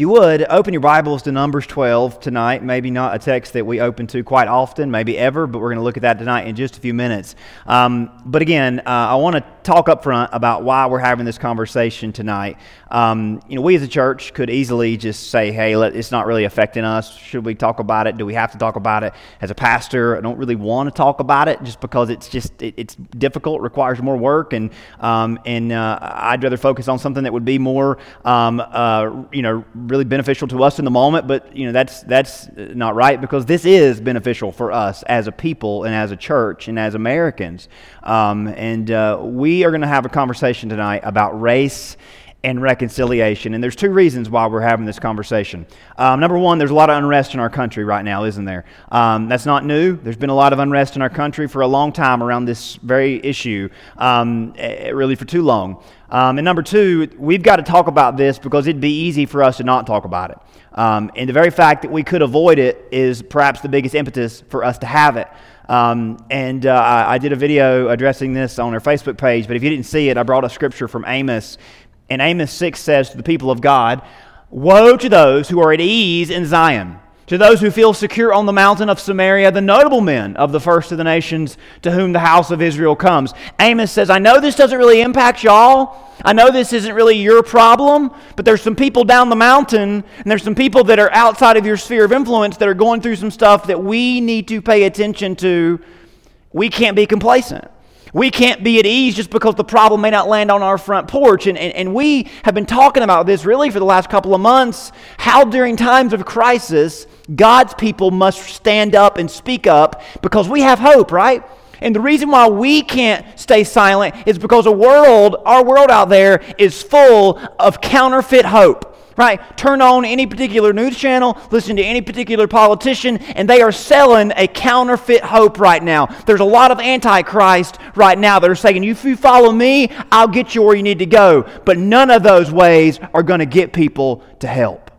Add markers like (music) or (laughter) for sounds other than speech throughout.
You would, open your Bibles to Numbers 12 tonight. Maybe not a text that we open to quite often, maybe ever, but we're going to look at that tonight in just a few minutes. Um, but again, uh, I want to talk up front about why we're having this conversation tonight. Um, you know, we as a church could easily just say, hey, let, it's not really affecting us. Should we talk about it? Do we have to talk about it? As a pastor, I don't really want to talk about it just because it's just, it, it's difficult, requires more work, and, um, and uh, I'd rather focus on something that would be more, um, uh, you know, really beneficial to us in the moment, but you know that's that's not right because this is beneficial for us as a people and as a church and as Americans. Um, and uh, we are going to have a conversation tonight about race and reconciliation. And there's two reasons why we're having this conversation. Um, number one, there's a lot of unrest in our country right now, isn't there? Um, that's not new. There's been a lot of unrest in our country for a long time around this very issue, um, eh, really for too long. Um, and number two, we've got to talk about this because it'd be easy for us to not talk about it. Um, and the very fact that we could avoid it is perhaps the biggest impetus for us to have it. Um, and uh, I, I did a video addressing this on our Facebook page, but if you didn't see it, I brought a scripture from Amos. And Amos 6 says to the people of God, Woe to those who are at ease in Zion to those who feel secure on the mountain of Samaria, the notable men of the first of the nations to whom the house of Israel comes. Amos says, I know this doesn't really impact y'all. I know this isn't really your problem, but there's some people down the mountain, and there's some people that are outside of your sphere of influence that are going through some stuff that we need to pay attention to. We can't be complacent. We can't be at ease just because the problem may not land on our front porch. And, and, and we have been talking about this really for the last couple of months how during times of crisis, God's people must stand up and speak up because we have hope, right? And the reason why we can't stay silent is because a world, our world out there, is full of counterfeit hope right? Turn on any particular news channel, listen to any particular politician, and they are selling a counterfeit hope right now. There's a lot of antichrist right now that are saying, if you follow me, I'll get you where you need to go. But none of those ways are going to get people to help.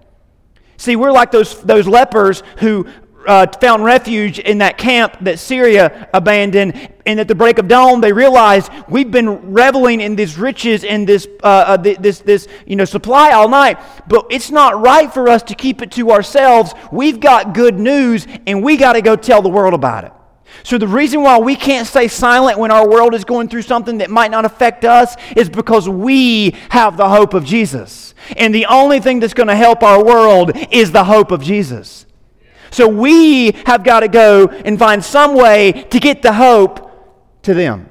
See, we're like those, those lepers who uh, found refuge in that camp that Syria abandoned. And at the break of dawn, they realized we've been reveling in these riches and this, uh, uh, this, this you know, supply all night, but it's not right for us to keep it to ourselves. We've got good news, and we got to go tell the world about it. So, the reason why we can't stay silent when our world is going through something that might not affect us is because we have the hope of Jesus. And the only thing that's going to help our world is the hope of Jesus. So we have got to go and find some way to get the hope to them.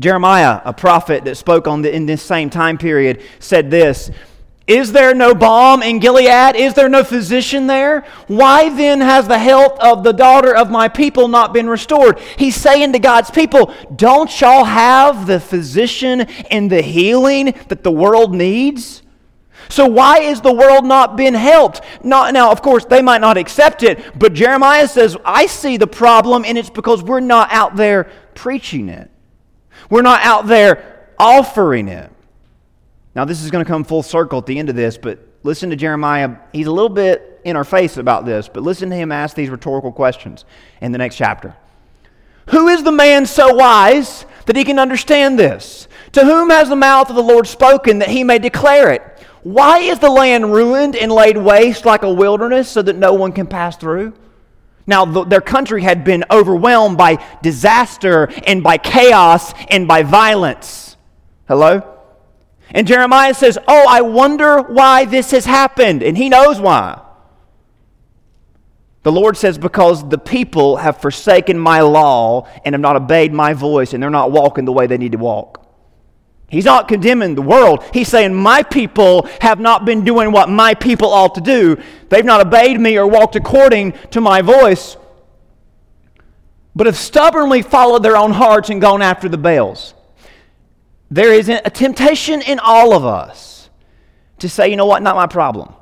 Jeremiah, a prophet that spoke on the, in this same time period, said this Is there no balm in Gilead? Is there no physician there? Why then has the health of the daughter of my people not been restored? He's saying to God's people, Don't y'all have the physician and the healing that the world needs? So why is the world not being helped? Not, now, of course, they might not accept it, but Jeremiah says, I see the problem, and it's because we're not out there preaching it. We're not out there offering it. Now, this is going to come full circle at the end of this, but listen to Jeremiah. He's a little bit in our face about this, but listen to him ask these rhetorical questions in the next chapter. Who is the man so wise that he can understand this? To whom has the mouth of the Lord spoken that he may declare it? Why is the land ruined and laid waste like a wilderness so that no one can pass through? Now, the, their country had been overwhelmed by disaster and by chaos and by violence. Hello? And Jeremiah says, Oh, I wonder why this has happened. And he knows why. The Lord says, Because the people have forsaken my law and have not obeyed my voice, and they're not walking the way they need to walk. He's not condemning the world. He's saying, My people have not been doing what my people ought to do. They've not obeyed me or walked according to my voice, but have stubbornly followed their own hearts and gone after the Baals. There is a temptation in all of us to say, You know what? Not my problem.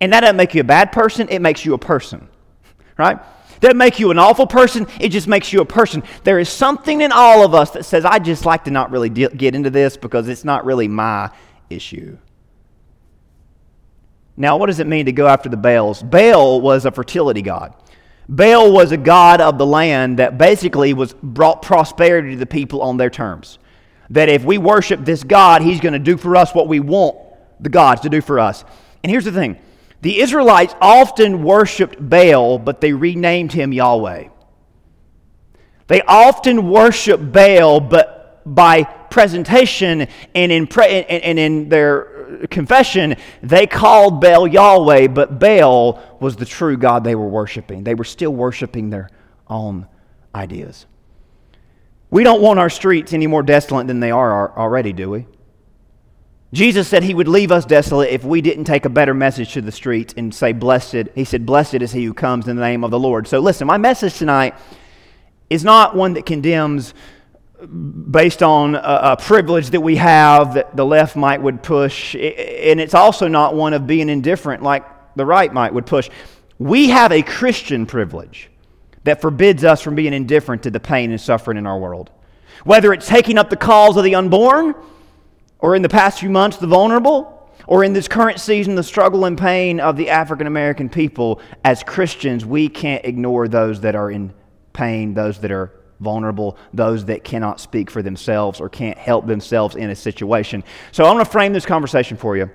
And that doesn't make you a bad person, it makes you a person, right? doesn't make you an awful person, it just makes you a person. There is something in all of us that says, I just like to not really de- get into this because it's not really my issue. Now, what does it mean to go after the Baals? Baal was a fertility god. Baal was a god of the land that basically was brought prosperity to the people on their terms. That if we worship this God, he's going to do for us what we want the gods to do for us. And here's the thing The Israelites often worshiped Baal, but they renamed him Yahweh. They often worship Baal, but by presentation and in, pre- and in their confession, they called Baal Yahweh, but Baal was the true God they were worshiping. They were still worshiping their own ideas. We don't want our streets any more desolate than they are already, do we? Jesus said he would leave us desolate if we didn't take a better message to the streets and say, Blessed. He said, Blessed is he who comes in the name of the Lord. So listen, my message tonight is not one that condemns based on a, a, privilege that we have that the left might would push and it's also not one of being indifferent like the right might would push we have a christian privilege that forbids us from being indifferent to the pain and suffering in our world. Whether it's taking up the cause of the unborn, or in the past few months, the vulnerable, or in this current season, the struggle and pain of the African American people, as Christians, we can't ignore those that are in pain, those that are vulnerable, those that cannot speak for themselves or can't help themselves in a situation. So I'm going to frame this conversation for you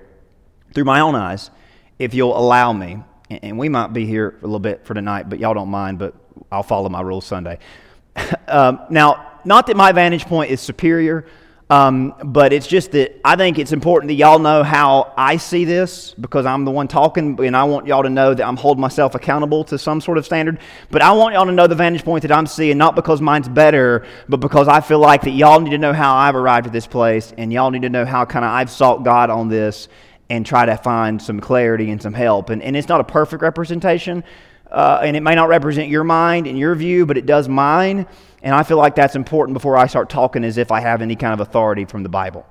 through my own eyes, if you'll allow me. And we might be here a little bit for tonight, but y'all don't mind, but I'll follow my rules Sunday. (laughs) um, now, not that my vantage point is superior, um, but it's just that I think it's important that y'all know how I see this because I'm the one talking, and I want y'all to know that I'm holding myself accountable to some sort of standard. But I want y'all to know the vantage point that I'm seeing, not because mine's better, but because I feel like that y'all need to know how I've arrived at this place, and y'all need to know how kind of I've sought God on this and try to find some clarity and some help. And, and it's not a perfect representation, uh, and it may not represent your mind and your view, but it does mine. And I feel like that's important before I start talking as if I have any kind of authority from the Bible.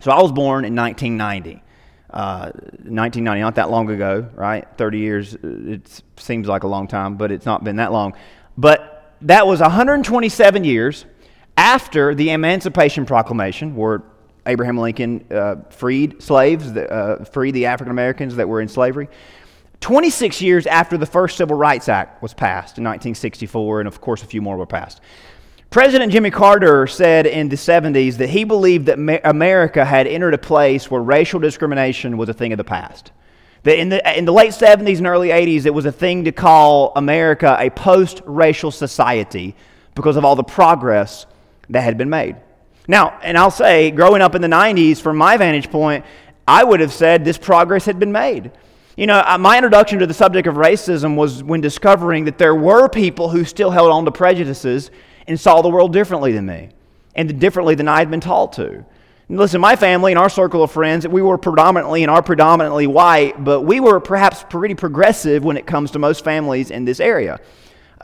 So I was born in 1990. Uh, 1990, not that long ago, right? 30 years, it seems like a long time, but it's not been that long. But that was 127 years after the Emancipation Proclamation, where Abraham Lincoln uh, freed slaves, uh, freed the African Americans that were in slavery. 26 years after the first Civil Rights Act was passed in 1964, and of course, a few more were passed. President Jimmy Carter said in the 70s that he believed that America had entered a place where racial discrimination was a thing of the past. That in the, in the late 70s and early 80s, it was a thing to call America a post racial society because of all the progress that had been made. Now, and I'll say, growing up in the 90s, from my vantage point, I would have said this progress had been made. You know, uh, my introduction to the subject of racism was when discovering that there were people who still held on to prejudices and saw the world differently than me and differently than I had been taught to. Listen, my family and our circle of friends, we were predominantly and are predominantly white, but we were perhaps pretty progressive when it comes to most families in this area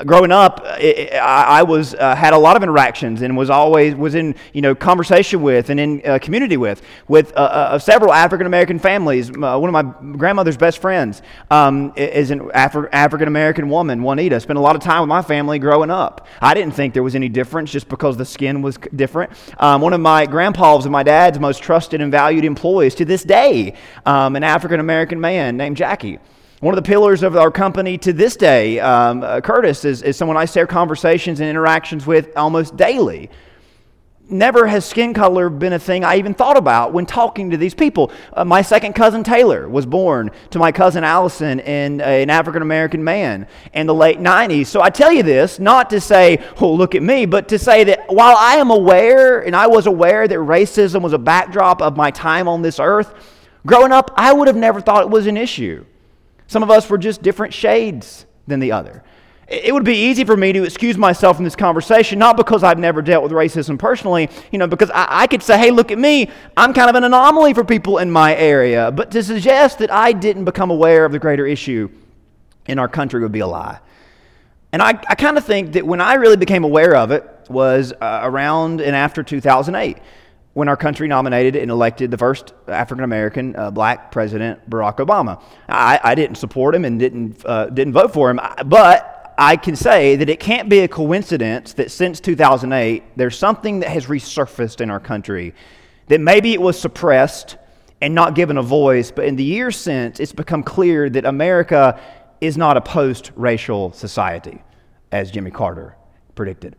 growing up, I, was uh, had a lot of interactions and was always was in you know conversation with and in uh, community with with uh, uh several African American families. Uh, one of my grandmother's best friends um, is an Afri- African American woman, Juanita. Spent a lot of time with my family growing up. I didn't think there was any difference just because the skin was different. Um, one of my grandpa's and my dad's most trusted and valued employees to this day, um, an African American man named Jackie. One of the pillars of our company to this day, um, uh, Curtis, is, is someone I share conversations and interactions with almost daily. Never has skin color been a thing I even thought about when talking to these people. Uh, my second cousin Taylor was born to my cousin Allison and uh, an African American man in the late 90s. So I tell you this not to say, oh, look at me, but to say that while I am aware and I was aware that racism was a backdrop of my time on this earth, growing up, I would have never thought it was an issue. Some of us were just different shades than the other. It would be easy for me to excuse myself from this conversation, not because I've never dealt with racism personally, you know, because I, I, could say, hey, look at me, I'm kind of an anomaly for people in my area. But to suggest that I didn't become aware of the greater issue in our country would be a lie. And I, I kind of think that when I really became aware of it was uh, around and after 2008 when our country nominated and elected the first African American uh, black president, Barack Obama. I, I, didn't support him and didn't, uh, didn't vote for him, but I can say that it can't be a coincidence that since 2008, there's something that has resurfaced in our country that maybe it was suppressed and not given a voice, but in the years since, it's become clear that America is not a post racial society, as Jimmy Carter predicted.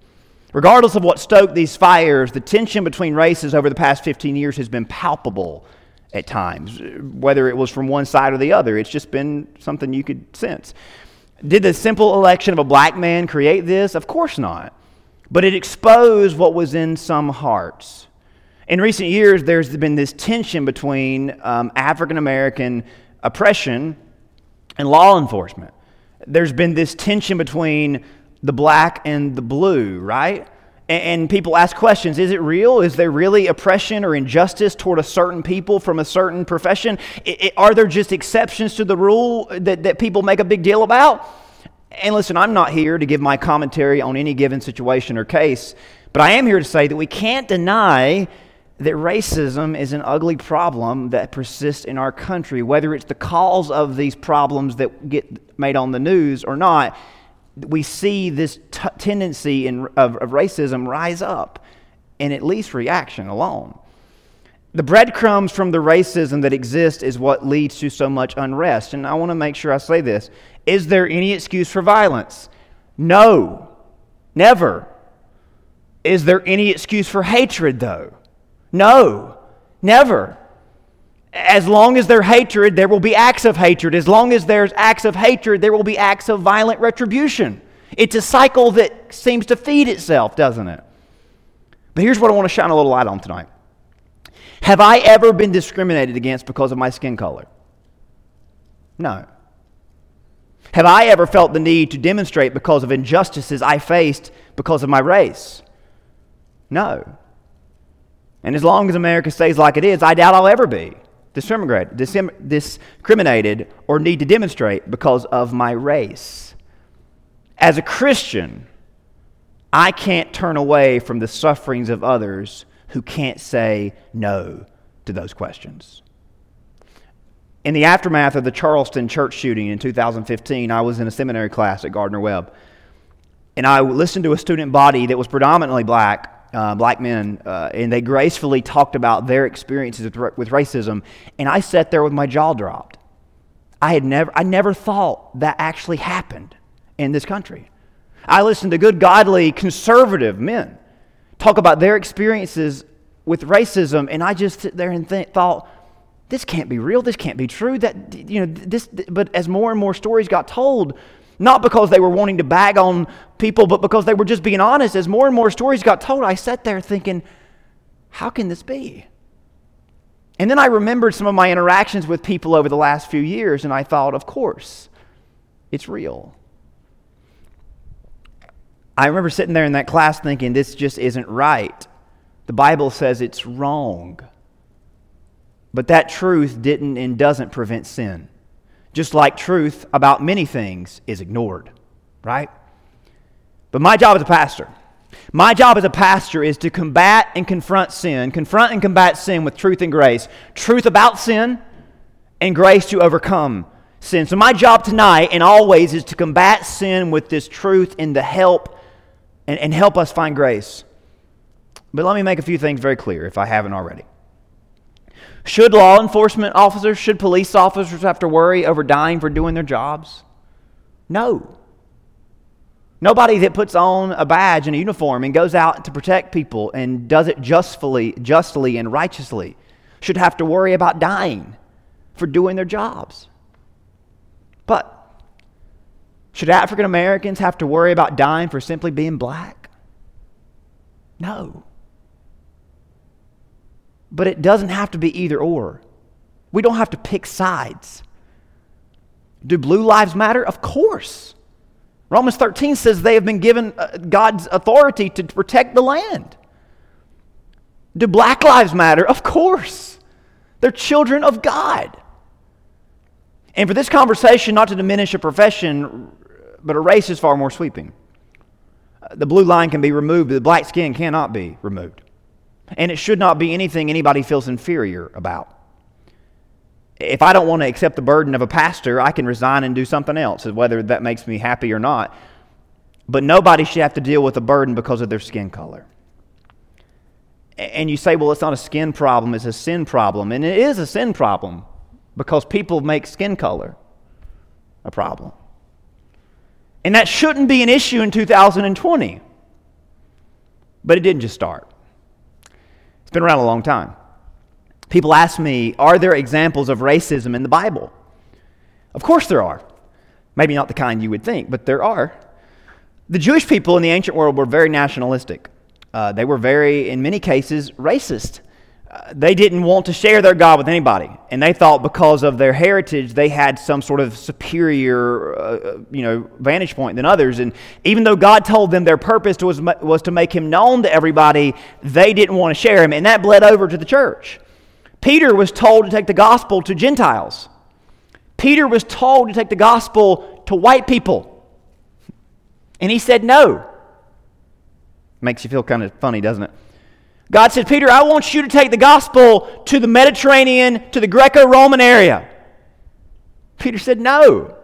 Regardless of what stoked these fires, the tension between races over the past 15 years has been palpable at times, whether it was from one side or the other. It's just been something you could sense. Did the simple election of a black man create this? Of course not. But it exposed what was in some hearts. In recent years, there's been this tension between um, African American oppression and law enforcement. There's been this tension between the black and the blue, right? And people ask questions Is it real? Is there really oppression or injustice toward a certain people from a certain profession? Are there just exceptions to the rule that, that people make a big deal about? And listen, I'm not here to give my commentary on any given situation or case, but I am here to say that we can't deny that racism is an ugly problem that persists in our country, whether it's the cause of these problems that get made on the news or not we see this t- tendency in, of, of racism rise up in at least reaction alone. The breadcrumbs from the racism that exists is what leads to so much unrest. And I want to make sure I say this. Is there any excuse for violence? No, never. Is there any excuse for hatred, though? No, never. As long as there's hatred, there will be acts of hatred. As long as there's acts of hatred, there will be acts of violent retribution. It's a cycle that seems to feed itself, doesn't it? But here's what I want to shine a little light on tonight. Have I ever been discriminated against because of my skin color? No. Have I ever felt the need to demonstrate because of injustices I faced because of my race? No. And as long as America stays like it is, I doubt I'll ever be discriminated, or need to demonstrate because of my race. As a Christian, I can't turn away from the sufferings of others who can't say no to those questions. In the aftermath of the Charleston church shooting in 2015, I was in a seminary class at Gardner Webb. And I listened to a student body that was predominantly black uh, black men, uh, and they gracefully talked about their experiences with, with racism. And I sat there with my jaw dropped. I had never, I never thought that actually happened in this country. I listened to good, godly, conservative men talk about their experiences with racism, and I just sit there and th- thought, this can't be real. This can't be true. That you know, this. But as more and more stories got told, not because they were wanting to bag on people, but because they were just being honest. As more and more stories got told, I sat there thinking, how can this be? And then I remembered some of my interactions with people over the last few years, and I thought, of course, it's real. I remember sitting there in that class thinking, this just isn't right. The Bible says it's wrong. But that truth didn't and doesn't prevent sin just like truth about many things is ignored, right? But my job as a pastor, my job as a pastor is to combat and confront sin, confront and combat sin with truth and grace, truth about sin, and grace to overcome sin. So, my job tonight and always is to combat sin with this truth and to help and, and help us find grace. But let me make a few things very clear if I haven't already. Should law enforcement officers, should police officers have to worry over dying for doing their jobs? No. Nobody that puts on a badge and a uniform and goes out to protect people and does it justly, justly and righteously should have to worry about dying for doing their jobs. But should African Americans have to worry about dying for simply being black? No. But it doesn't have to be either or. We don't have to pick sides. Do blue lives matter? Of course. Romans 13 says they have been given uh, God's authority to protect the land. Do black lives matter? Of course. They're children of God. And for this conversation, not to diminish a profession, but a race is far more sweeping. The blue line can be removed, the black skin cannot be removed. And it should not be anything anybody feels inferior about. If I don't want to accept the burden of a pastor, I can resign and do something else, whether that makes me happy or not. But nobody should have to deal with a burden because of their skin color. And you say, well, it's not a skin problem, it's a sin problem. And it is a sin problem because people make skin color a problem. And that shouldn't be an issue in 2020. But it didn't just start. It's been around a long time. People ask me, are there examples of racism in the Bible? Of course there are. Maybe not the kind you would think, but there are. The Jewish people in the ancient world were very nationalistic. Uh, they were very, in many cases, racist. They didn't want to share their God with anybody, and they thought because of their heritage they had some sort of superior, uh, you know, vantage point than others. And even though God told them their purpose was was to make Him known to everybody, they didn't want to share Him, and that bled over to the church. Peter was told to take the gospel to Gentiles. Peter was told to take the gospel to white people. And he said no. Makes you feel kind of funny, doesn't it? God said, Peter, I want you to take the gospel to the Mediterranean, to the Greco Roman area. Peter said, No.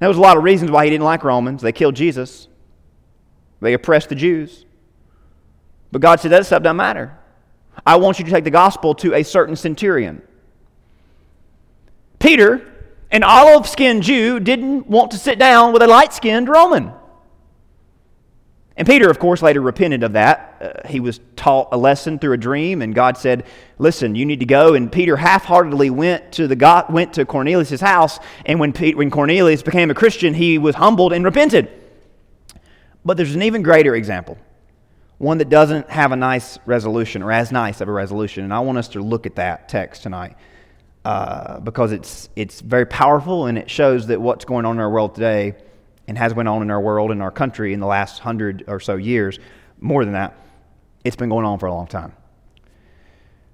There was a lot of reasons why he didn't like Romans. They killed Jesus, they oppressed the Jews. But God said, That stuff doesn't matter. I want you to take the gospel to a certain centurion. Peter, an olive skinned Jew, didn't want to sit down with a light skinned Roman. And Peter, of course, later repented of that. Uh, he was taught a lesson through a dream, and God said, "Listen, you need to go." And Peter half-heartedly went to the God, went to Cornelius' house. And when when Cornelius became a Christian, he was humbled and repented. But there's an even greater example, one that doesn't have a nice resolution or as nice of a resolution. And I want us to look at that text tonight uh, because it's it's very powerful and it shows that what's going on in our world today and has went on in our world and our country in the last hundred or so years, more than that, it's been going on for a long time.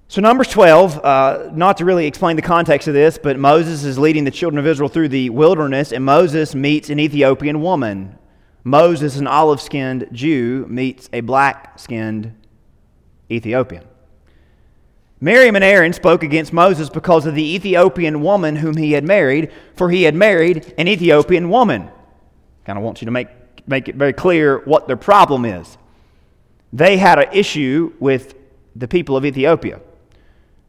So, Numbers 12, uh, not to really explain the context of this, but Moses is leading the children of Israel through the wilderness, and Moses meets an Ethiopian woman. Moses, an olive skinned Jew, meets a black skinned Ethiopian. Miriam and Aaron spoke against Moses because of the Ethiopian woman whom he had married, for he had married an Ethiopian woman. Kind of wants you to make, make it very clear what their problem is. They had an issue with the people of Ethiopia.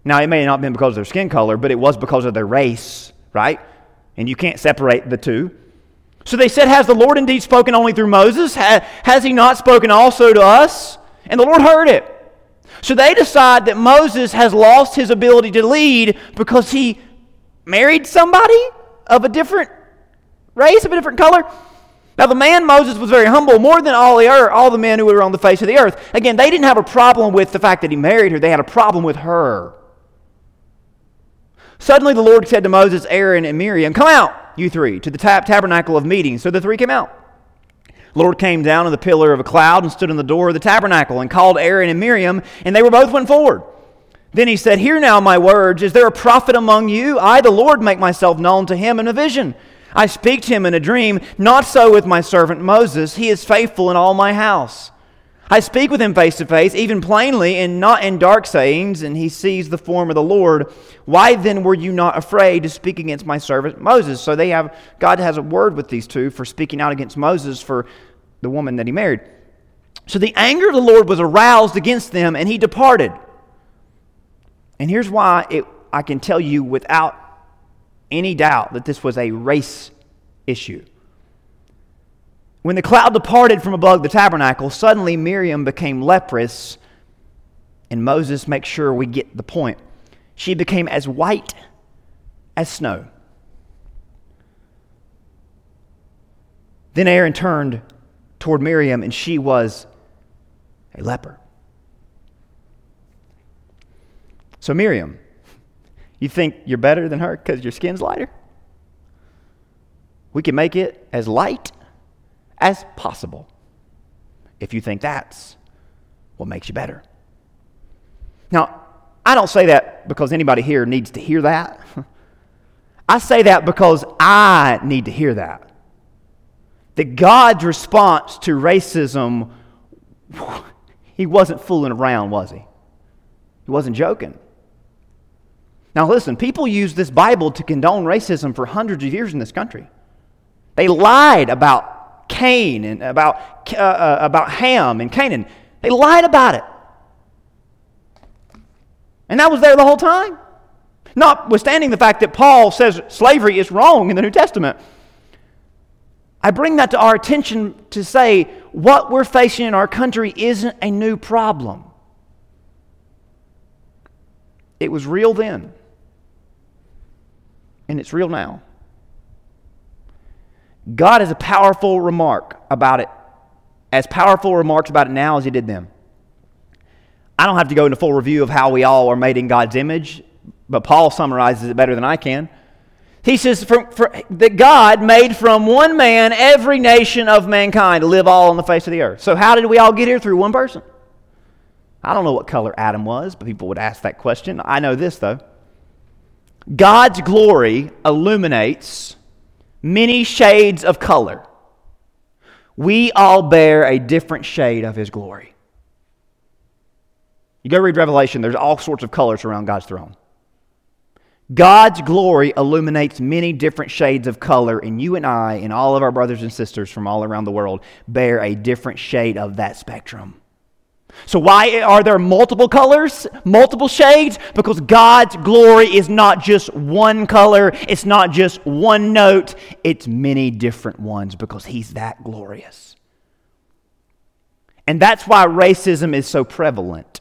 Now, it may not have been because of their skin color, but it was because of their race, right? And you can't separate the two. So they said, Has the Lord indeed spoken only through Moses? Has he not spoken also to us? And the Lord heard it. So they decide that Moses has lost his ability to lead because he married somebody of a different race, of a different color. Now, the man Moses was very humble, more than all the, earth, all the men who were on the face of the earth. Again, they didn't have a problem with the fact that he married her, they had a problem with her. Suddenly, the Lord said to Moses, Aaron, and Miriam, Come out, you three, to the tab- tabernacle of meeting. So the three came out. The Lord came down in the pillar of a cloud and stood in the door of the tabernacle and called Aaron and Miriam, and they were both went forward. Then he said, Hear now my words. Is there a prophet among you? I, the Lord, make myself known to him in a vision. I speak to him in a dream. Not so with my servant Moses. He is faithful in all my house. I speak with him face to face, even plainly, and not in dark sayings, and he sees the form of the Lord. Why then were you not afraid to speak against my servant Moses? So they have God has a word with these two for speaking out against Moses for the woman that he married. So the anger of the Lord was aroused against them, and he departed. And here's why it, I can tell you without any doubt that this was a race issue. When the cloud departed from above the tabernacle, suddenly Miriam became leprous, and Moses makes sure we get the point. She became as white as snow. Then Aaron turned toward Miriam, and she was a leper. So, Miriam, you think you're better than her because your skin's lighter? We can make it as light as possible if you think that's what makes you better. Now, I don't say that because anybody here needs to hear that. (laughs) I say that because I need to hear that. That God's response to racism, (laughs) he wasn't fooling around, was he? He wasn't joking. Now, listen, people use this Bible to condone racism for hundreds of years in this country. They lied about Cain and about, uh, uh, about Ham and Canaan. They lied about it. And that was there the whole time. Notwithstanding the fact that Paul says slavery is wrong in the New Testament. I bring that to our attention to say what we're facing in our country isn't a new problem. It was real then, and it's real now. God has a powerful remark about it, as powerful remarks about it now as He did then. I don't have to go into full review of how we all are made in God's image, but Paul summarizes it better than I can. He says for, for, that God made from one man every nation of mankind to live all on the face of the earth. So, how did we all get here? Through one person. I don't know what color Adam was, but people would ask that question. I know this, though. God's glory illuminates many shades of color. We all bear a different shade of his glory. You go read Revelation, there's all sorts of colors around God's throne. God's glory illuminates many different shades of color, and you and I and all of our brothers and sisters from all around the world bear a different shade of that spectrum. So, why are there multiple colors, multiple shades? Because God's glory is not just one color, it's not just one note, it's many different ones because He's that glorious. And that's why racism is so prevalent.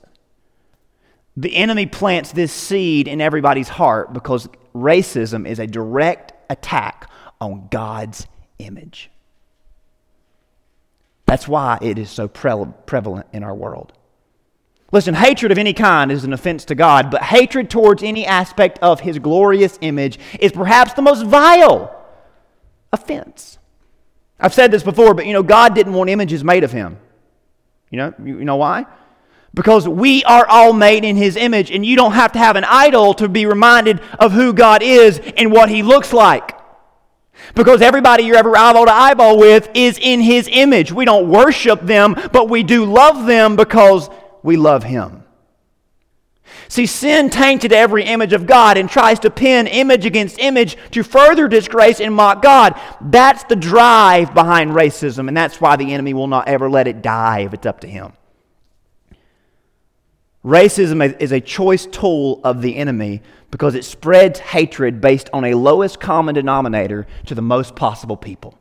The enemy plants this seed in everybody's heart because racism is a direct attack on God's image. That's why it is so pre- prevalent in our world. Listen, hatred of any kind is an offense to God, but hatred towards any aspect of His glorious image is perhaps the most vile offense. I've said this before, but you know, God didn't want images made of Him. You know, you know why? Because we are all made in His image, and you don't have to have an idol to be reminded of who God is and what He looks like. Because everybody you're ever eyeball to eyeball with is in His image. We don't worship them, but we do love them because we love Him. See, sin tainted every image of God and tries to pin image against image to further disgrace and mock God. That's the drive behind racism, and that's why the enemy will not ever let it die if it's up to him. Racism is a choice tool of the enemy because it spreads hatred based on a lowest common denominator to the most possible people.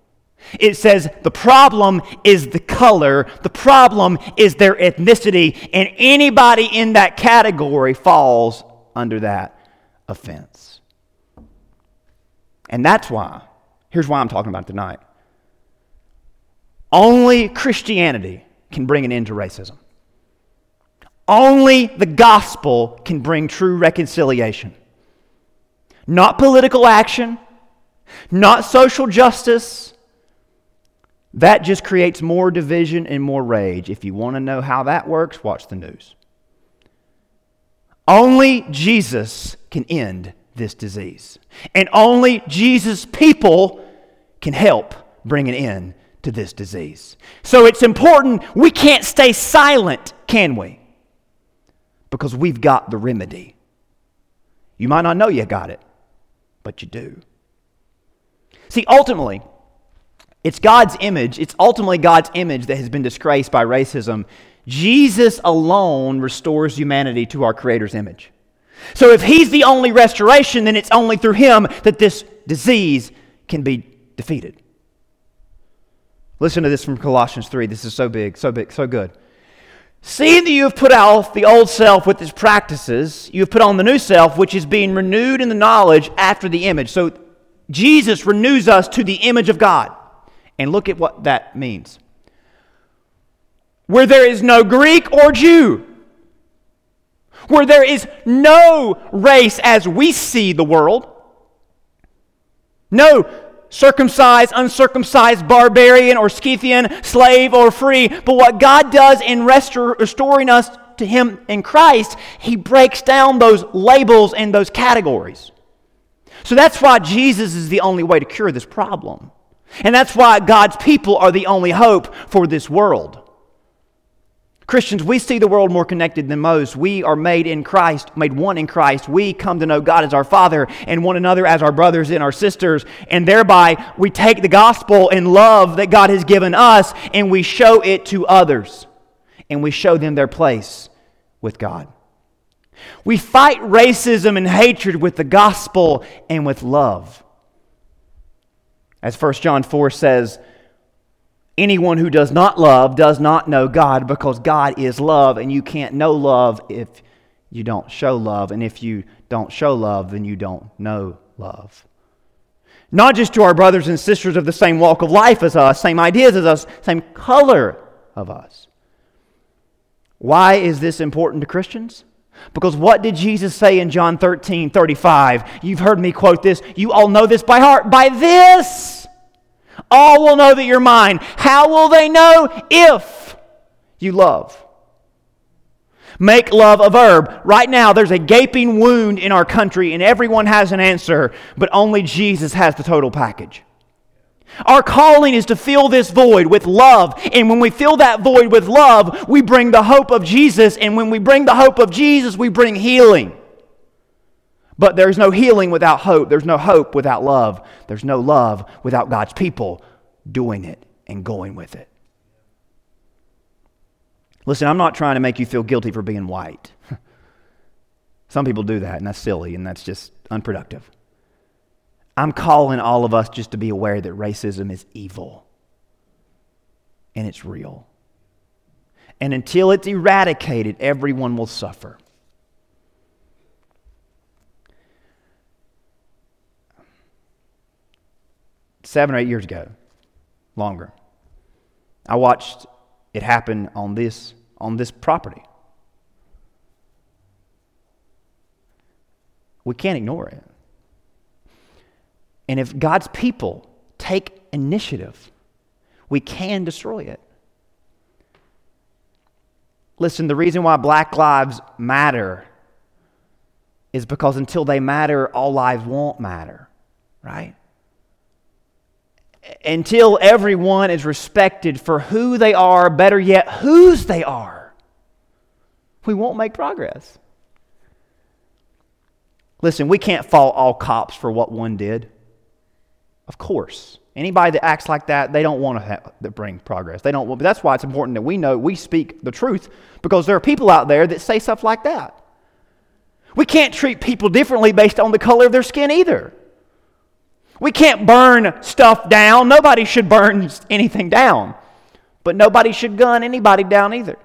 It says the problem is the color, the problem is their ethnicity, and anybody in that category falls under that offense. And that's why, here's why I'm talking about tonight. Only Christianity can bring an end to racism. Only the gospel can bring true reconciliation. Not political action, not social justice. That just creates more division and more rage. If you want to know how that works, watch the news. Only Jesus can end this disease. And only Jesus' people can help bring an end to this disease. So it's important we can't stay silent, can we? Because we've got the remedy. You might not know you got it, but you do. See, ultimately, it's God's image, it's ultimately God's image that has been disgraced by racism. Jesus alone restores humanity to our Creator's image. So if He's the only restoration, then it's only through Him that this disease can be defeated. Listen to this from Colossians 3. This is so big, so big, so good. Seeing that you have put off the old self with its practices, you have put on the new self, which is being renewed in the knowledge after the image. So Jesus renews us to the image of God. And look at what that means. Where there is no Greek or Jew, where there is no race as we see the world, no circumcised, uncircumcised, barbarian or Scythian, slave or free. But what God does in restor- restoring us to Him in Christ, He breaks down those labels and those categories. So that's why Jesus is the only way to cure this problem. And that's why God's people are the only hope for this world. Christians, we see the world more connected than most. We are made in Christ, made one in Christ. We come to know God as our Father and one another as our brothers and our sisters. And thereby, we take the gospel and love that God has given us and we show it to others. And we show them their place with God. We fight racism and hatred with the gospel and with love. As 1 John 4 says, Anyone who does not love does not know God because God is love, and you can't know love if you don't show love. And if you don't show love, then you don't know love. Not just to our brothers and sisters of the same walk of life as us, same ideas as us, same color of us. Why is this important to Christians? Because what did Jesus say in John 13 35? You've heard me quote this. You all know this by heart. By this, all will know that you're mine. How will they know? If you love. Make love a verb. Right now, there's a gaping wound in our country, and everyone has an answer, but only Jesus has the total package. Our calling is to fill this void with love. And when we fill that void with love, we bring the hope of Jesus. And when we bring the hope of Jesus, we bring healing. But there's no healing without hope. There's no hope without love. There's no love without God's people doing it and going with it. Listen, I'm not trying to make you feel guilty for being white. (laughs) Some people do that, and that's silly, and that's just unproductive. I'm calling all of us just to be aware that racism is evil and it's real. And until it's eradicated, everyone will suffer. Seven or eight years ago, longer, I watched it happen on this, on this property. We can't ignore it. And if God's people take initiative, we can destroy it. Listen, the reason why black lives matter is because until they matter, all lives won't matter, right? Until everyone is respected for who they are, better yet, whose they are, we won't make progress. Listen, we can't fault all cops for what one did. Of course. Anybody that acts like that, they don't want to, have, to bring progress. They don't. But that's why it's important that we know we speak the truth because there are people out there that say stuff like that. We can't treat people differently based on the color of their skin either. We can't burn stuff down. Nobody should burn anything down. But nobody should gun anybody down either.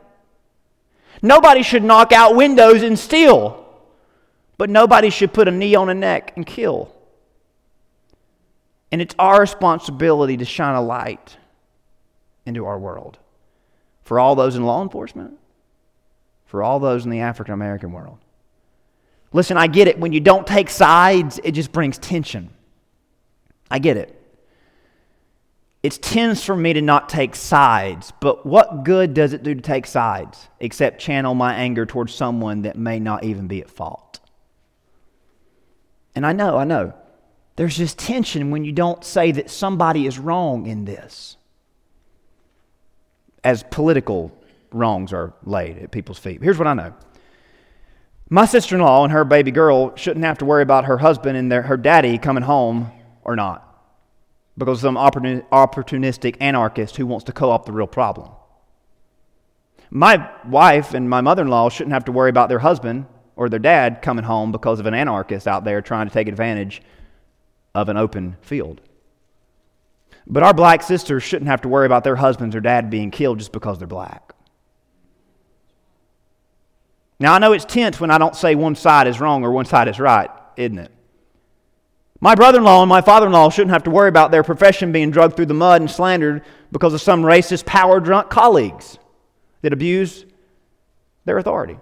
Nobody should knock out windows and steal. But nobody should put a knee on a neck and kill. And it's our responsibility to shine a light into our world for all those in law enforcement, for all those in the African American world. Listen, I get it. When you don't take sides, it just brings tension. I get it. It's tense for me to not take sides, but what good does it do to take sides except channel my anger towards someone that may not even be at fault? And I know, I know. There's just tension when you don't say that somebody is wrong in this. As political wrongs are laid at people's feet. Here's what I know. My sister in law and her baby girl shouldn't have to worry about her husband and their, her daddy coming home or not because some opportunistic anarchist who wants to co opt the real problem. My wife and my mother in law shouldn't have to worry about their husband or their dad coming home because of an anarchist out there trying to take advantage of an open field. But our black sisters shouldn't have to worry about their husbands or dad being killed just because they're black. Now, I know it's tense when I don't say one side is wrong or one side is right, isn't it? My brother in law and my father in law shouldn't have to worry about their profession being dragged through the mud and slandered because of some racist, power drunk colleagues that abuse their authority.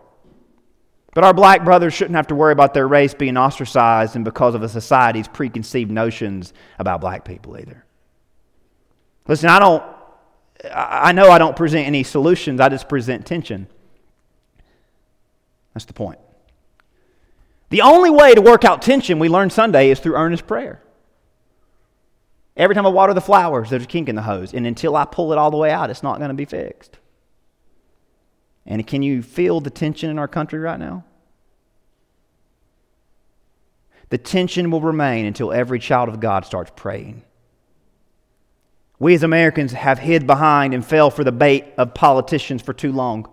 But our black brothers shouldn't have to worry about their race being ostracized and because of a society's preconceived notions about black people either. Listen, I don't, I know I don't present any solutions, I just present tension. That's the point. The only way to work out tension, we learned Sunday, is through earnest prayer. Every time I water the flowers, there's a kink in the hose. And until I pull it all the way out, it's not going to be fixed. And can you feel the tension in our country right now? The tension will remain until every child of God starts praying. We as Americans have hid behind and fell for the bait of politicians for too long.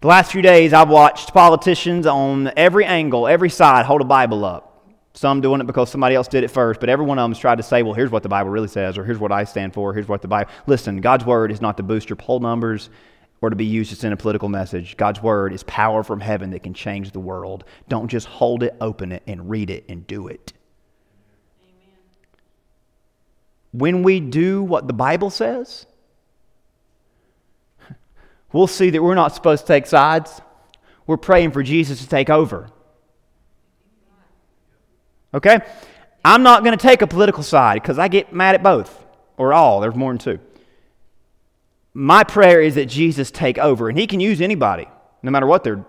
The last few days, I've watched politicians on every angle, every side, hold a Bible up. Some doing it because somebody else did it first, but every one of them has tried to say, well, here's what the Bible really says, or here's what I stand for, here's what the Bible. Listen, God's word is not to boost your poll numbers or to be used to send a political message. God's word is power from heaven that can change the world. Don't just hold it, open it, and read it and do it. Amen. When we do what the Bible says, we'll see that we're not supposed to take sides. We're praying for Jesus to take over. Okay? I'm not going to take a political side because I get mad at both or all. There's more than two my prayer is that Jesus take over, and he can use anybody, no matter what their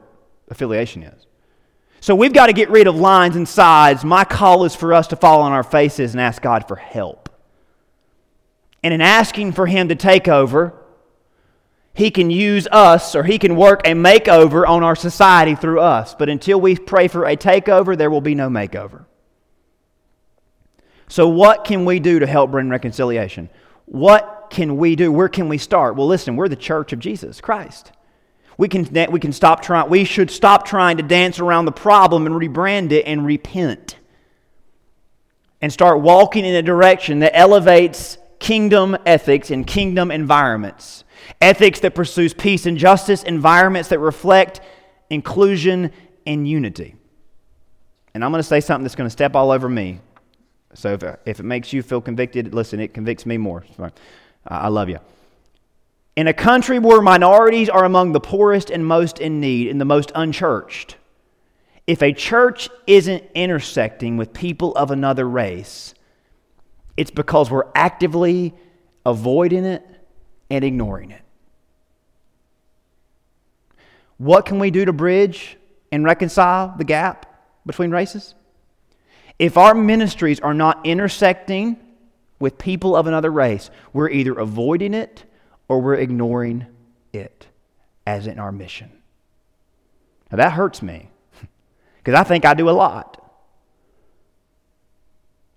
affiliation is. So we've got to get rid of lines and sides. My call is for us to fall on our faces and ask God for help. And in asking for him to take over, he can use us or he can work a makeover on our society through us. But until we pray for a takeover, there will be no makeover. So, what can we do to help bring reconciliation? What can we do? Where can we start? Well, listen, we're the church of Jesus Christ. We can, we can stop trying, we should stop trying to dance around the problem and rebrand it and repent. And start walking in a direction that elevates kingdom ethics and kingdom environments. Ethics that pursues peace and justice, environments that reflect inclusion and unity. And I'm going to say something that's going to step all over me. So if, if it makes you feel convicted, listen, it convicts me more. I love you. In a country where minorities are among the poorest and most in need and the most unchurched, if a church isn't intersecting with people of another race, it's because we're actively avoiding it and ignoring it. What can we do to bridge and reconcile the gap between races? If our ministries are not intersecting with people of another race, we're either avoiding it or we're ignoring it as in our mission. Now that hurts me (laughs) because I think I do a lot.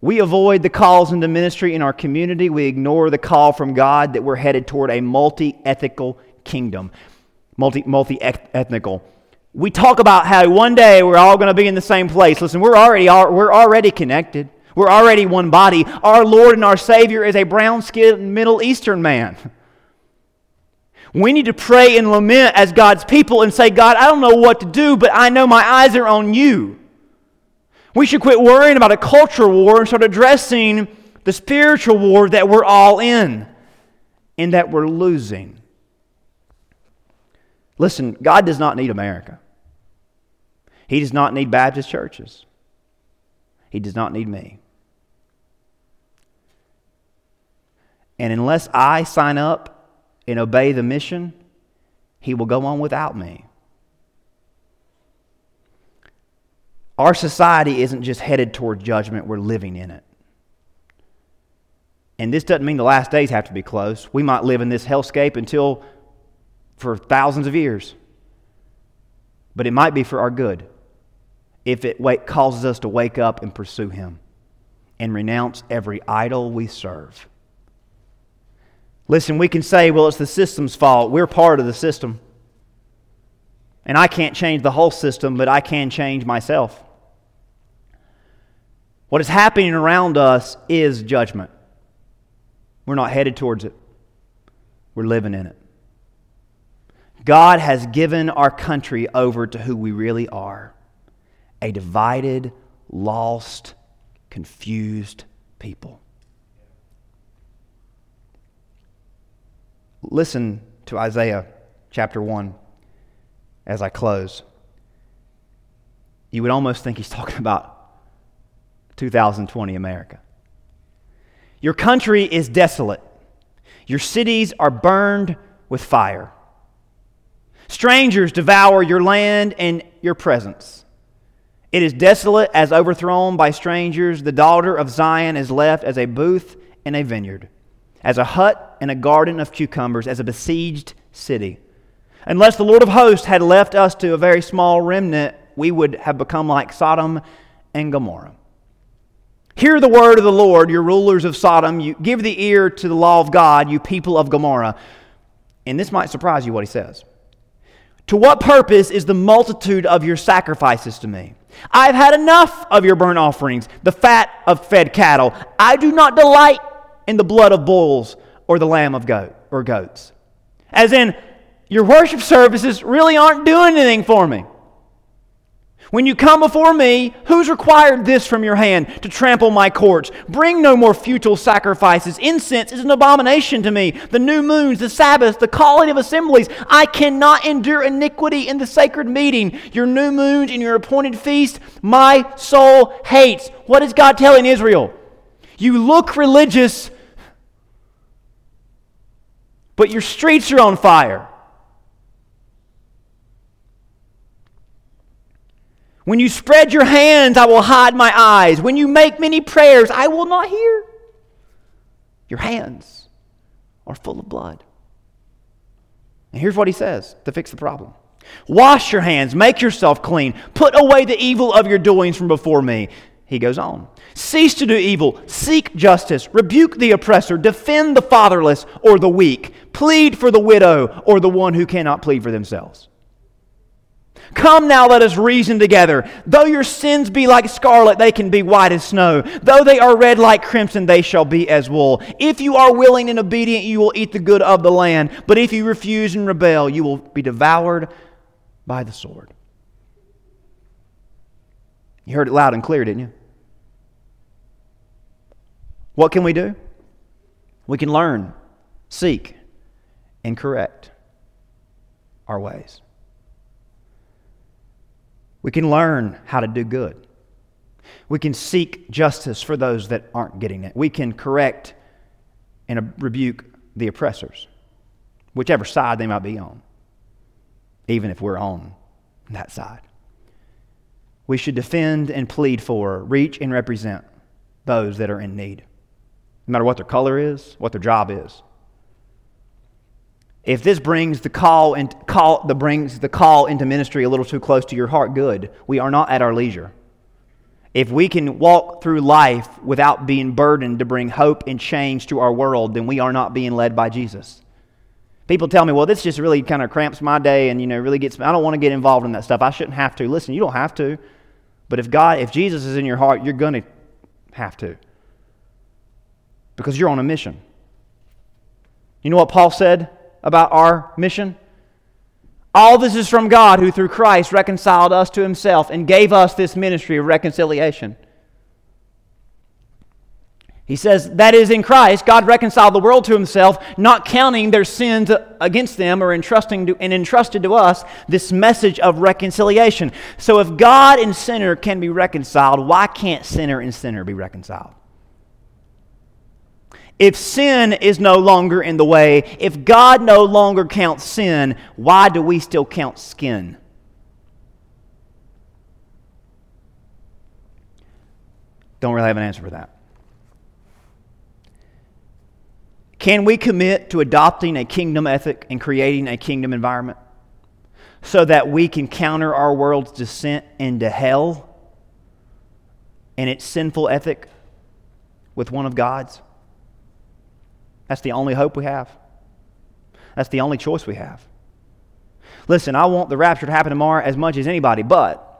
We avoid the calls into ministry in our community. We ignore the call from God that we're headed toward a multi ethical kingdom, multi ethnical we talk about how one day we're all going to be in the same place. Listen, we're already, we're already connected. We're already one body. Our Lord and our Savior is a brown skinned Middle Eastern man. We need to pray and lament as God's people and say, God, I don't know what to do, but I know my eyes are on you. We should quit worrying about a cultural war and start addressing the spiritual war that we're all in and that we're losing. Listen, God does not need America. He does not need Baptist churches. He does not need me. And unless I sign up and obey the mission, He will go on without me. Our society isn't just headed toward judgment, we're living in it. And this doesn't mean the last days have to be close. We might live in this hellscape until for thousands of years. But it might be for our good if it causes us to wake up and pursue Him and renounce every idol we serve. Listen, we can say, well, it's the system's fault. We're part of the system. And I can't change the whole system, but I can change myself. What is happening around us is judgment. We're not headed towards it, we're living in it. God has given our country over to who we really are a divided, lost, confused people. Listen to Isaiah chapter 1 as I close. You would almost think he's (laughs) talking about 2020 America. Your country is desolate. Your cities are burned with fire. Strangers devour your land and your presence. It is desolate as overthrown by strangers. The daughter of Zion is left as a booth in a vineyard, as a hut in a garden of cucumbers, as a besieged city. Unless the Lord of hosts had left us to a very small remnant, we would have become like Sodom and Gomorrah. Hear the word of the Lord, you rulers of Sodom. You give the ear to the law of God, you people of Gomorrah. And this might surprise you what he says. To what purpose is the multitude of your sacrifices to me? I've had enough of your burnt offerings, the fat of fed cattle. I do not delight in the blood of bulls or the lamb of goat or goats. As in, your worship services really aren't doing anything for me. When you come before me, who's required this from your hand to trample my courts? Bring no more futile sacrifices. Incense is an abomination to me. The new moons, the Sabbath, the calling of assemblies. I cannot endure iniquity in the sacred meeting. Your new moons and your appointed feast, my soul hates. What is God telling Israel? You look religious, but your streets are on fire. When you spread your hands, I will hide my eyes. When you make many prayers, I will not hear. Your hands are full of blood. And here's what he says to fix the problem Wash your hands, make yourself clean, put away the evil of your doings from before me. He goes on. Cease to do evil, seek justice, rebuke the oppressor, defend the fatherless or the weak, plead for the widow or the one who cannot plead for themselves. Come now, let us reason together. Though your sins be like scarlet, they can be white as snow. Though they are red like crimson, they shall be as wool. If you are willing and obedient, you will eat the good of the land. But if you refuse and rebel, you will be devoured by the sword. You heard it loud and clear, didn't you? What can we do? We can learn, seek, and correct our ways. We can learn how to do good. We can seek justice for those that aren't getting it. We can correct and rebuke the oppressors, whichever side they might be on, even if we're on that side. We should defend and plead for, reach and represent those that are in need, no matter what their color is, what their job is if this brings the call and call the brings the call into ministry a little too close to your heart, good. We are not at our leisure. If we can walk through life without being burdened to bring hope and change to our world, then we are not being led by Jesus. People tell me, well, this just really kind of cramps my day and, you know, really gets me. I don't want to get involved in that stuff. I shouldn't have to. Listen, you don't have to. But if God, if Jesus is in your heart, you're going to have to. Because you're on a mission. You know what Paul said? About our mission? All this is from God who through Christ reconciled us to himself and gave us this ministry of reconciliation. He says, that is in Christ, God reconciled the world to himself, not counting their sins against them or entrusting to, and entrusted to us this message of reconciliation. So if God and sinner can be reconciled, why can't sinner and sinner be reconciled? If sin is no longer in the way, if God no longer counts sin, why do we still count skin? Don't really have an answer for that. Can we commit to adopting a kingdom ethic and creating a kingdom environment so that we can counter our world's descent into hell and its sinful ethic with one of God's? That's the only hope we have. That's the only choice we have. Listen, I want the rapture to happen tomorrow as much as anybody, but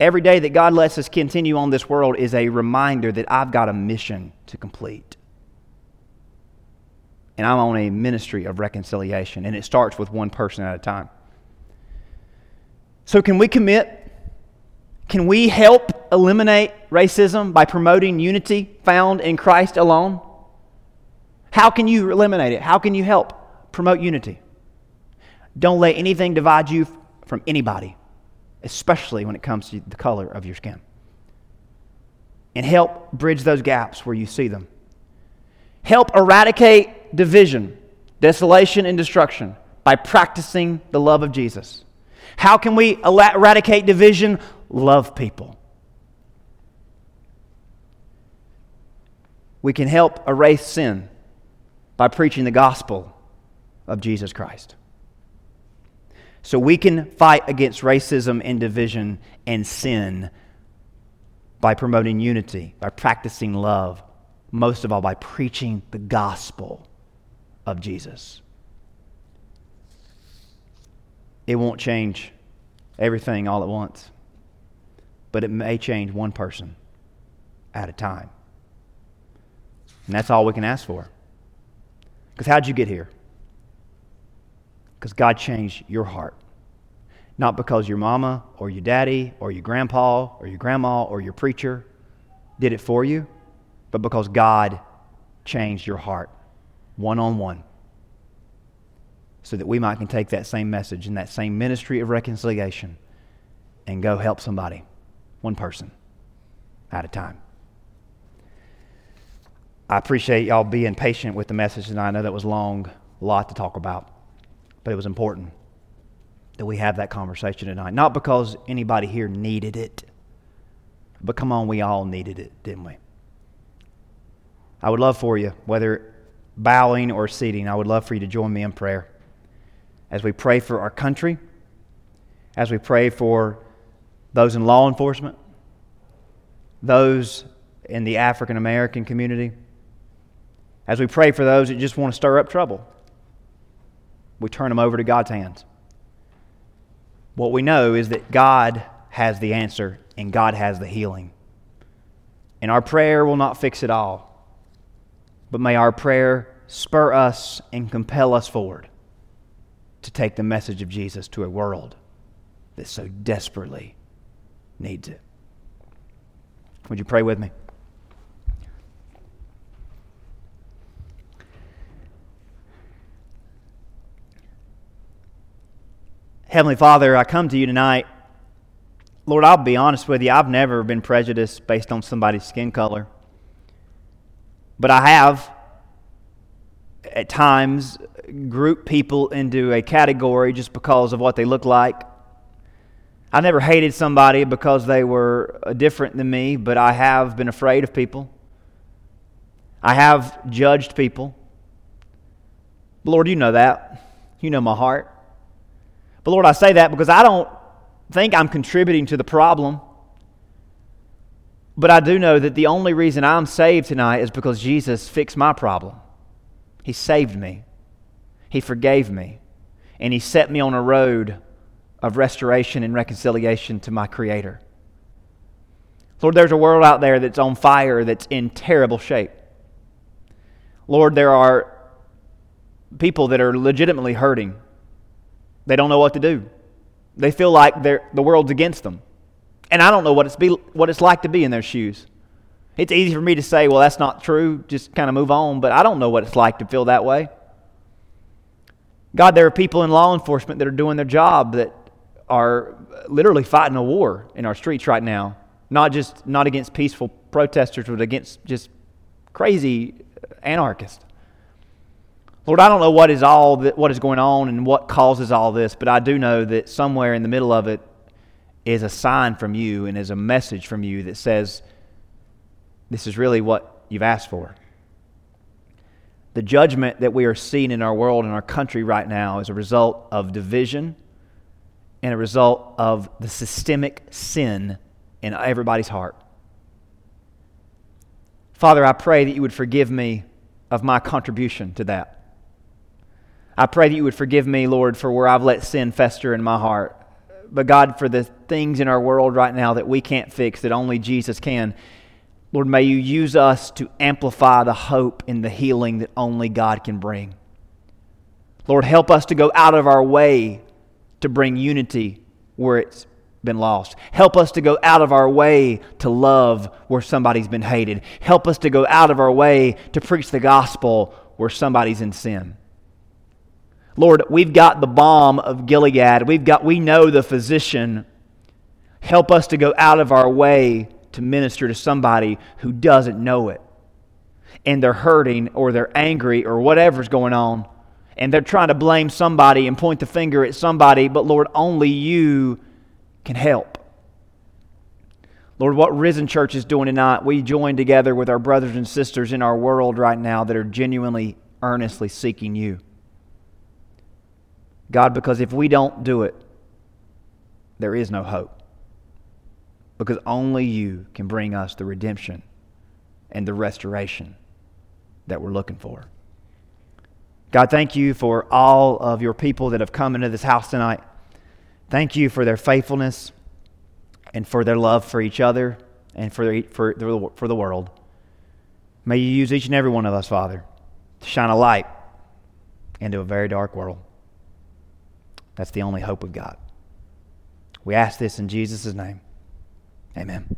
every day that God lets us continue on this world is a reminder that I've got a mission to complete. And I'm on a ministry of reconciliation, and it starts with one person at a time. So, can we commit? Can we help eliminate racism by promoting unity found in Christ alone? How can you eliminate it? How can you help promote unity? Don't let anything divide you from anybody, especially when it comes to the color of your skin. And help bridge those gaps where you see them. Help eradicate division, desolation, and destruction by practicing the love of Jesus. How can we eradicate division? Love people. We can help erase sin by preaching the gospel of Jesus Christ. So we can fight against racism and division and sin by promoting unity, by practicing love, most of all by preaching the gospel of Jesus. It won't change everything all at once, but it may change one person at a time. And that's all we can ask for. Because how'd you get here? Because God changed your heart. Not because your mama or your daddy or your grandpa or your grandma or your preacher did it for you, but because God changed your heart one on one so that we might can take that same message and that same ministry of reconciliation and go help somebody, one person at a time. I appreciate y'all being patient with the message tonight. I know that was long, a lot to talk about, but it was important that we have that conversation tonight. Not because anybody here needed it, but come on, we all needed it, didn't we? I would love for you, whether bowing or seating, I would love for you to join me in prayer as we pray for our country, as we pray for those in law enforcement, those in the African American community, as we pray for those that just want to stir up trouble. We turn them over to God's hands. What we know is that God has the answer and God has the healing. And our prayer will not fix it all, but may our prayer spur us and compel us forward to take the message of Jesus to a world that so desperately needs it. Would you pray with me? Heavenly Father, I come to you tonight. Lord, I'll be honest with you, I've never been prejudiced based on somebody's skin color. But I have, at times, grouped people into a category just because of what they look like. I never hated somebody because they were uh, different than me, but I have been afraid of people. I have judged people. Lord, you know that. You know my heart. But Lord, I say that because I don't think I'm contributing to the problem. But I do know that the only reason I'm saved tonight is because Jesus fixed my problem. He saved me, He forgave me, and He set me on a road of restoration and reconciliation to my Creator. Lord, there's a world out there that's on fire, that's in terrible shape. Lord, there are people that are legitimately hurting. They don't know what to do. They feel like the world's against them. And I don't know what it's, be, what it's like to be in their shoes. It's easy for me to say, well, that's not true, just kind of move on, but I don't know what it's like to feel that way. God, there are people in law enforcement that are doing their job that are literally fighting a war in our streets right now. Not just not against peaceful protesters, but against just crazy anarchists. Lord, I don't know what is all that, what is going on and what causes all this, but I do know that somewhere in the middle of it is a sign from you and is a message from you that says this is really what you've asked for. The judgment that we are seeing in our world and our country right now is a result of division and a result of the systemic sin in everybody's heart. Father, I pray that you would forgive me of my contribution to that. I pray that you would forgive me, Lord, for where I've let sin fester in my heart. But God, for the things in our world right now that we can't fix, that only Jesus can, Lord, may you use us to amplify the hope and the healing that only God can bring. Lord, help us to go out of our way to bring unity where it's been lost. Help us to go out of our way to love where somebody's been hated. Help us to go out of our way to preach the gospel where somebody's in sin. Lord, we've got the balm of Gilead. We've got, we know the physician. Help us to go out of our way to minister to somebody who doesn't know it. And they're hurting or they're angry or whatever's going on. And they're trying to blame somebody and point the finger at somebody, but Lord, only you can help. Lord, what Risen Church is doing tonight, we join together with our brothers and sisters in our world right now that are genuinely, earnestly seeking you. God, because if we don't do it, there is no hope. Because only you can bring us the redemption and the restoration that we're looking for. God, thank you for all of your people that have come into this house tonight. Thank you for their faithfulness and for their love for each other and for, for, the, for the world. May you use each and every one of us, Father, to shine a light into a very dark world. That's the only hope we've got. We ask this in Jesus' name. Amen.